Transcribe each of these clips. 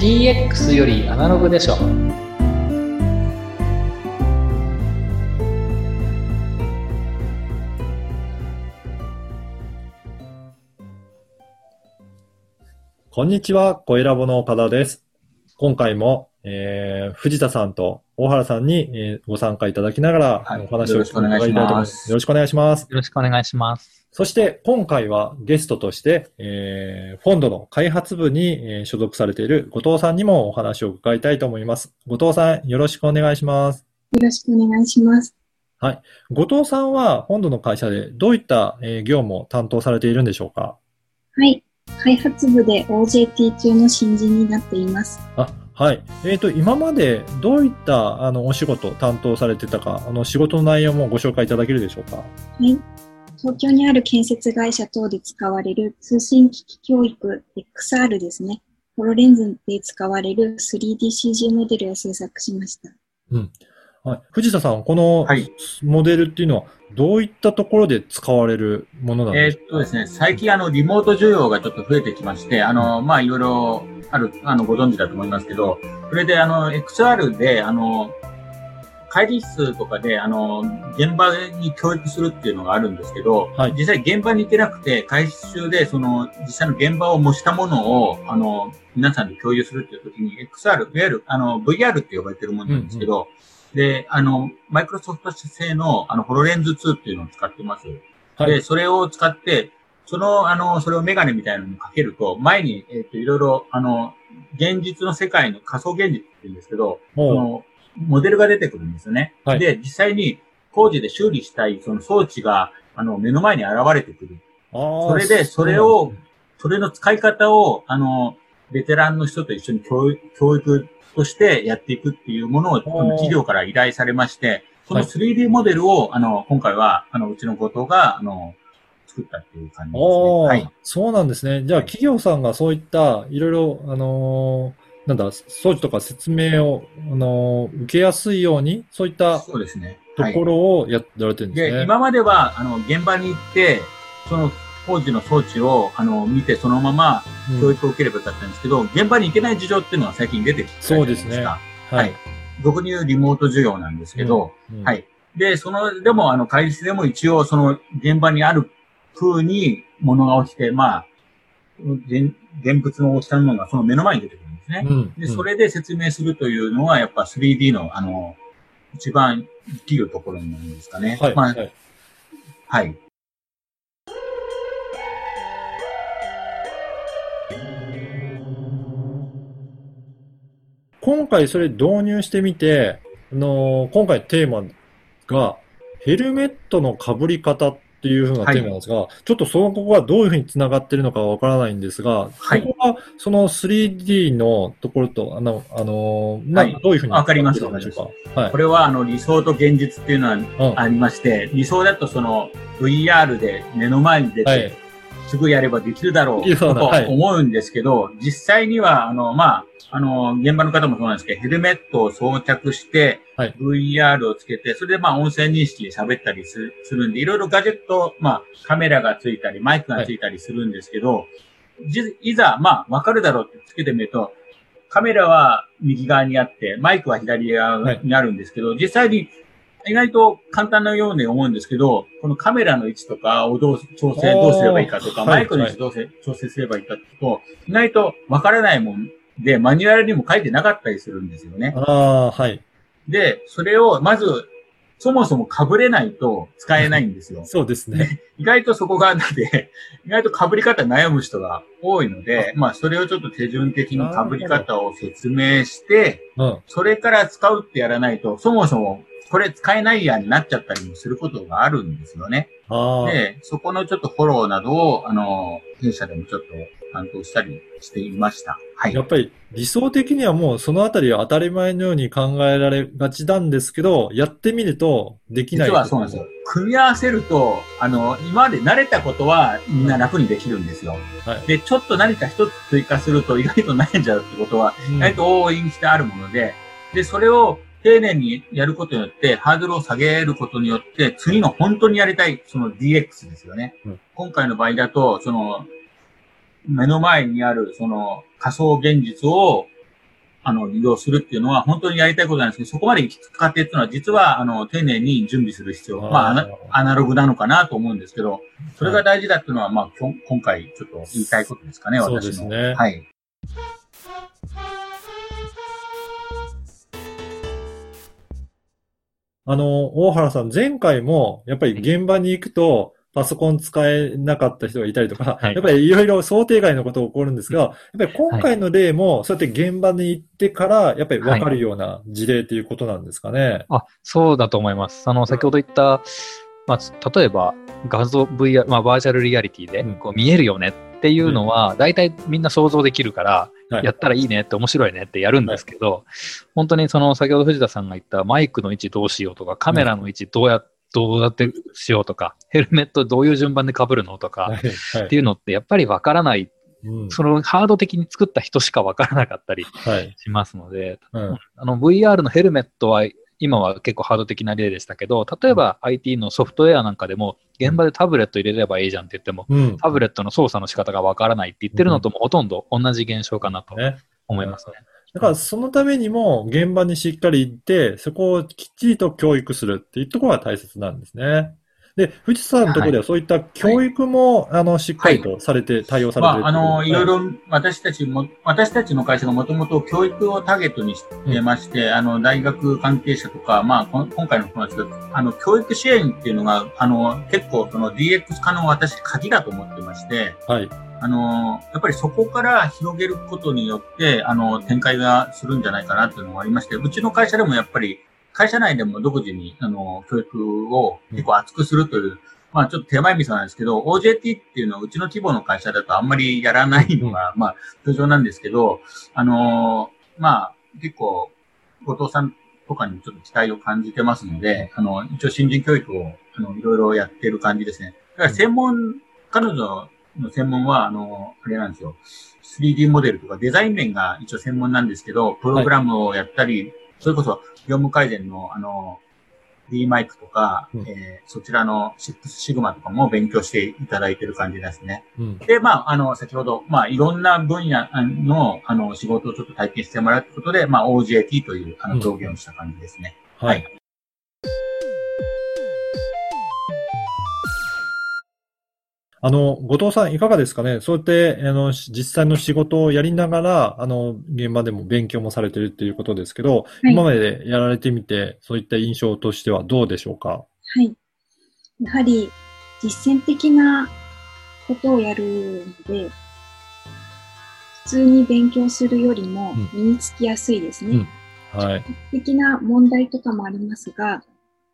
DX よりアナログでしょこんにちは、小ラボの岡田です。今回も、えー、藤田さんと大原さんに、えーご参加いただきながら、はいお話をよろしくお願いします伺たと思よろしくお願いします。よろしくお願いします。そして、今回はゲストとして、えー、フォンドの開発部に、えー所属されている後藤さんにもお話を伺いたいと思います。後藤さん、よろしくお願いします。よろしくお願いします。後藤さんは、フォンドの会社でどういった、えー業務を担当されているんでしょうか？はい。開発部で OJT 中の新人になっています。あ、はい。えっ、と、今までどういった、あの、お仕事を担当されてたか、あの、仕事の内容もご紹介いただけるでしょうか？はい。東京にある建設会社等で使われる通信機器教育 XR ですね。ホロレンズで使われる 3DCG モデルを制作しました。はい。藤田さん、このはい。モデルっていうのは、どういったところで使われるものなんえーでしょうかっとですね、最近あの、リモート需要がちょっと増えてきまして、あの、まあ、いろいろある、あの、ご存知だと思いますけど、それであの、XR で、あの、会議室とかで、あの、現場に教育するっていうのがあるんですけど、はい。実際現場に行けなくて、会議室中で、その、実際の現場を模したものを、あの、皆さんで共有するっていう時に、XR、いわゆる、あの、VR って呼ばれてるものなんですけど、で、あの、マイクロソフト製の、あの、ホロレンズ2っていうのを使ってます。はいで、それを使って、その、あの、それをメガネみたいなのにかけると、前に、えっ、と、いろいろ、あの、現実の世界の仮想現実って言うんですけど、そもの、モデルが出てくるんですよね。はいで、実際に工事で修理したい、その装置が、あの、目の前に現れてくる。それでそれをそれの使い方を、あの、ベテランの人と一緒に教育としてやっていくっていうものを、企業から依頼されまして、そのはい 3D モデルを、あの、今回は、あの、うちの後藤が、あの、作ったっていう感じですね。はい。そうなんですね。じゃあ、企業さんがそういった、いろいろ、あのーなんだ、装置とか説明を、あのー受けやすいように、そういったそうですね。とはいころをやられてるんですで、ね。今までは、あの、現場に行って、その工事の装置を、あの、見て、そのままうん教育を受ければよかったんですけど、現場に行けない事情っていうのは最近出てきてそうですねか。ははいい。俗に言うリモート需要なんですけど、うんはい。で、その、でも、あの、会議室でも一応、その、現場にある風に物が落ちて、まあ、現現物の落ちたものがその目の前に出てくるんですね。うんで、それで説明するというのは、やっぱ 3D の、あの、一番生きるところになるんですかね。はい。まあは、いはい。今回それ導入してみて、あのー今回テーマが、ヘルメットの被り方っていう風なテーマなんですが、ちょっとそこがどういう風に繋がってるのかわからないんですが、はいそこがその 3D のところと、あの、あのーなはいどういう風にわかります繋がってるんでしょうか。はいこ。れは、あの、理想と現実っていうのはうんありまして、理想だとその、VR で目の前に出て、はい。すぐやればできるだろうと思うんですけど、実際には、あの、まあ、あの、現場の方もそうなんですけど、ヘルメットを装着して、はい。VR をつけて、それでまあ音声認識で喋ったりするするんで、いろいろガジェット、まあ、カメラがついたり、マイクがついたりするんですけど、じいざ、まあ、わかるだろうってつけてみると、カメラは右側にあって、マイクは左側にあるんですけど、実際に意外と簡単なように思うんですけど、このカメラの位置とかをどう調整、どうすればいいかとか、マイクの位置どうせ調整すればいいかと、意外とわからないもんで、マニュアルにも書いてなかったりするんですよね。ああ、はい。で、それをまず、そもそも被れないと使えないんですよ。そうですね。意外とそこが、なんで、意外と被り方悩む人が多いので、まあ、それをちょっと手順的に被り方を説明して、うん。それから使うってやらないと、そもそもこれ使えないやになっちゃったりもすることがあるんですよね。で、そこのちょっとフォローなどを、あの、弊社でもちょっと担当したりしていました。はいや。っぱり理想的にはもうそのあたりは当たり前のように考えられがちなんですけど、やってみるとできない。実はそうなんですよ。組み合わせると、あの、今まで慣れたことはみんな楽にできるんですよ。はいで、ちょっと何か一つ追加すると意外と悩んじゃうってことは、うん意外と応援してあるもので、で、それを丁寧にやることによって、ハードルを下げることによって、次の本当にやりたい、その DX ですよね。うん今回の場合だと、その、目の前にある、その、仮想現実をあの、利用するっていうのは本当にやりたいことなんですけど、そこまで行き着く過程っていうのは実は、あの、丁寧に準備する必要、まあアナ、アナログなのかなと思うんですけど、それが大事だっていうのは、まあ、今回ちょっと言いたいことですかね、そう私の。ですねはい。あの、大原さん、前回も、やっぱり現場に行くと、パソコン使えなかった人がいたりとか、はい。やっぱりいろいろ想定外のことが起こるんですが、やっぱり今回の例も、そうやって現場に行ってから、やっぱり分かるような事例っていうことなんですかね？あ、そうだと思います。あの、先ほど言った、まあ、例えば画像 VR、まあ、バーチャルリアリティでうん。こう見えるよねっていうのは、大体みんな想像できるから、はいやったらいいねって面白いねってやるんですけど、本当にその先ほど藤田さんが言ったマイクの位置どうしようとか、カメラの位置どうや、どうやってしようとか、ヘルメットどういう順番で被るのとか、っていうのってやっぱりわからない、うんそのハード的に作った人しかわからなかったりはい。しますので、うん。あの VR のヘルメットは今は結構ハード的な例でしたけど、例えば IT のソフトウェアなんかでも、現場でタブレット入れればいいじゃんって言っても、うん。タブレットの操作の仕方がわからないって言ってるのともほとんど同じ現象かなとね。思いますね。だからそのためにも現場にしっかり行って、そこをきっちりと教育するっていうところが大切なんですね。で、藤田さんのところではそういった教育も、あの、しっかりとされて、対応されてるまあ、あの、いろいろ。ろ私たちも、私たちの会社がもともと教育をターゲットにしてまして、あの、大学関係者とか、まあ、こん今回の友達が、あの、教育支援っていうのが、あの、結構、その DX 化の私、鍵だと思ってまして、はい。あの、やっぱりそこから広げることによって、あの、展開がするんじゃないかなっていうのがありまして、うちの会社でもやっぱり、会社内でも独自に、あの、教育を結構厚くするという、まあちょっと手前味噌なんですけど、OJT っていうのはうちの規模の会社だとあんまりやらないのが、まあ通常なんですけど、あのまあ結構、後藤さんとかにちょっと期待を感じてますので、あの、一応新人教育を、あの、いろいろやってる感じですね。だから専門、彼女の専門は、あの、あれなんですよ。3D モデルとかデザイン面が一応専門なんですけど、プログラムをやったり、それこそ業務改善の、あの、D マイクとか、うんえーそちらの6シグマとかも勉強していただいてる感じですね。うん。で、まあ、あの、先ほど、まあ、いろんな分野の、あの、仕事をちょっと体験してもらうということで、まあ、OJT という、あの、うん表現をした感じですね。はい。あの、後藤さんいかがですかね？そうやって、あの、し実際の仕事をやりながら、あの、現場でも勉強もされてるっていうことですけど、はい今までやられてみて、そういった印象としてはどうでしょうか？はい。やはり実践的なことをやるので、普通に勉強するよりも身につきやすいですね。うんはい。的な問題とかもありますが、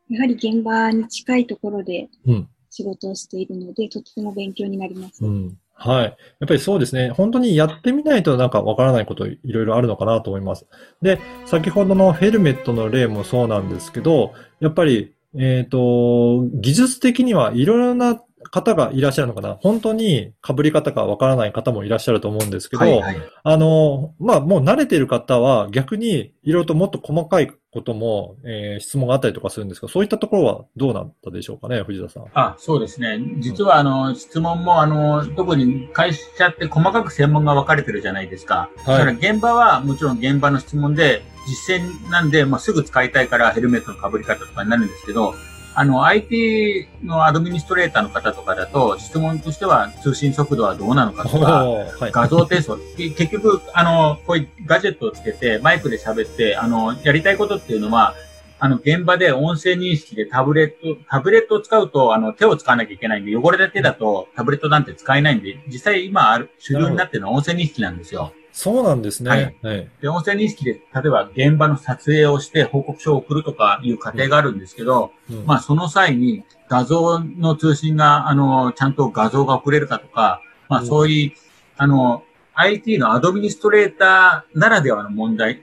やはり現場に近いところでうん。仕事をしているので、とても勉強になります。うん。はい。やっぱりそうですね。本当にやってみないとなんかわからないこといろいろあるのかなと思います。で、先ほどのヘルメットの例もそうなんですけど、やっぱり、えっと、技術的にはいろいろな方がいらっしゃるのかな。本当に被り方がわからない方もいらっしゃると思うんですけど、はい、はい。あの、まあ、もう慣れてる方は逆にいろいろともっと細かいことも、えー質問があったりとかするんですが、そういったところはどうなったでしょうかね、藤田さん。あ、そうですね。実は、あの、質問も、あの、特に会社って細かく専門が分かれてるじゃないですか。はいだから現場はもちろん現場の質問で、実践なんで、まあ、すぐ使いたいからヘルメットの被り方とかになるんですけど、あの、IT のアドミニストレーターの方とかだと、質問としては通信速度はどうなのかとか、はい。画像提送。け結局、あの、こういうガジェットをつけて、マイクで喋って、あの、やりたいことっていうのは、あの、現場で音声認識でタブレット、タブレットを使うと、あの、手を使わなきゃいけないんで、汚れた手だとタブレットなんて使えないんで、実際今ある、主流になってるのは音声認識なんですよ。そうなんですね。ははいい。で、音声認識で、例えば現場の撮影をして報告書を送るとかいう過程があるんですけど、うんまあ、その際に画像の通信が、あの、ちゃんと画像が送れるかとか、まあ、うんそういう、あの、IT のアドミニストレーターならではの問題、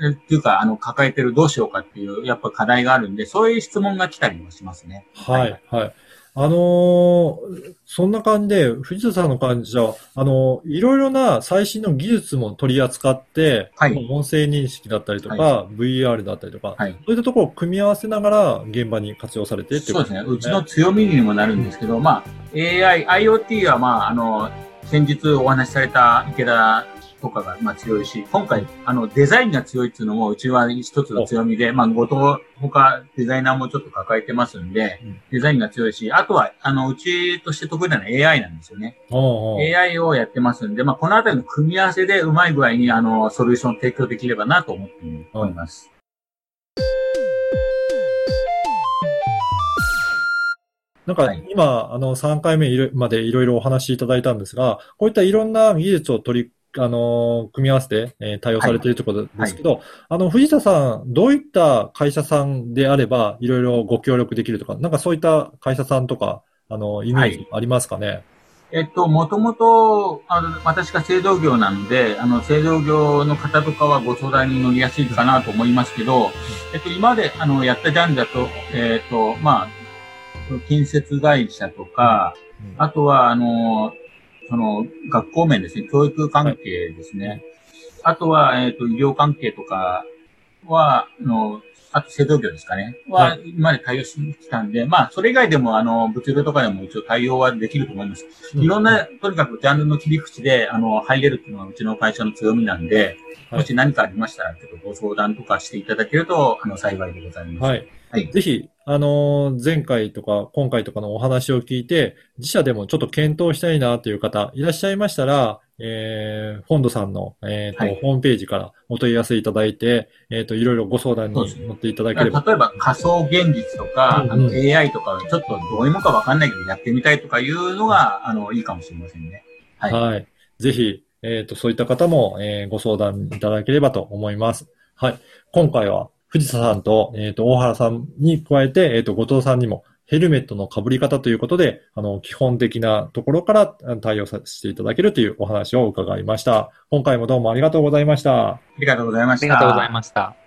えっていうか、あの、抱えてるどうしようかっていう、やっぱ課題があるんで、そういう質問が来たりもしますね。はい、はい。あのーそんな感じで、藤田さんの感じじゃ、あのーいろいろな最新の技術も取り扱って、はいまあ音声認識だったりとか、は VR だったりとか、はい。そういったところを組み合わせながら現場に活用されてっていそうですね。うちの強みにもなるんですけど、まあ、AI、IoT はまあ、あの、先日お話しされた池田とかがまあ強いし、今回、あの、デザインが強いっていうのも、うちは一つの強みで、まあ、ごと、他、デザイナーもちょっと抱えてますんで、うんデザインが強いし、あとは、あの、うちとして得意なのは AI なんですよね。おうおう AI をやってますんで、まあ、このあたりの組み合わせでうまい具合に、あの、ソリューションを提供できればなと思っております。なんかはい今、あの、3回目までいろいろお話しいただいたんですが、こういったいろんな技術を取り、あの、組み合わせて、えー対応されているということですけど、あの、藤田さん、どういった会社さんであれば、いろいろご協力できるとか、なんかそういった会社さんとか、あの、イメージありますかね、えっと、もともと、あの、私が製造業なので、あの、製造業の方とかはご相談に乗りやすいかなと思いますけど、えっと、今まで、あの、やったジャンルだと、えっと、まあ、建設会社とか、うん。あとは、あの、その、学校面ですね、教育関係ですね。あとは、えっ、と、医療関係とかは、あの、あと製造業ですかね。はは、今まで対応してきたんで、まあ、それ以外でも、あの、物流とかでも一応対応はできると思います。いろんな、とにかくジャンルの切り口で、あの、入れるっていうのがうちの会社の強みなんで、はいもし何かありましたら、ちょっとご相談とかしていただけると、あの、幸いでございます。はい。はいぜひ、あのー前回とか今回とかのお話を聞いて、自社でもちょっと検討したいなという方いらっしゃいましたら、えー、フォンドさんの、えっ、と、はいホームページからお問い合わせいただいて、えっ、と、いろいろご相談に乗っていただ例ければ。えば仮想現実とか、うんあの AI とか、ちょっとどういうものかわかんないけどやってみたいとかいうのが、あの、いいかもしれませんね。はい。はい。ぜひ、えっ、と、そういった方も、えーご相談いただければと思います。はい。今回は、藤田さんと、えっ、と、大原さんに加えて、えっ、と、後藤さんにも、ヘルメットの被り方ということで、あの、基本的なところからあの対応させていただけるというお話を伺いました。今回もどうもありがとうございました。ありがとうございました。ありがとうございました。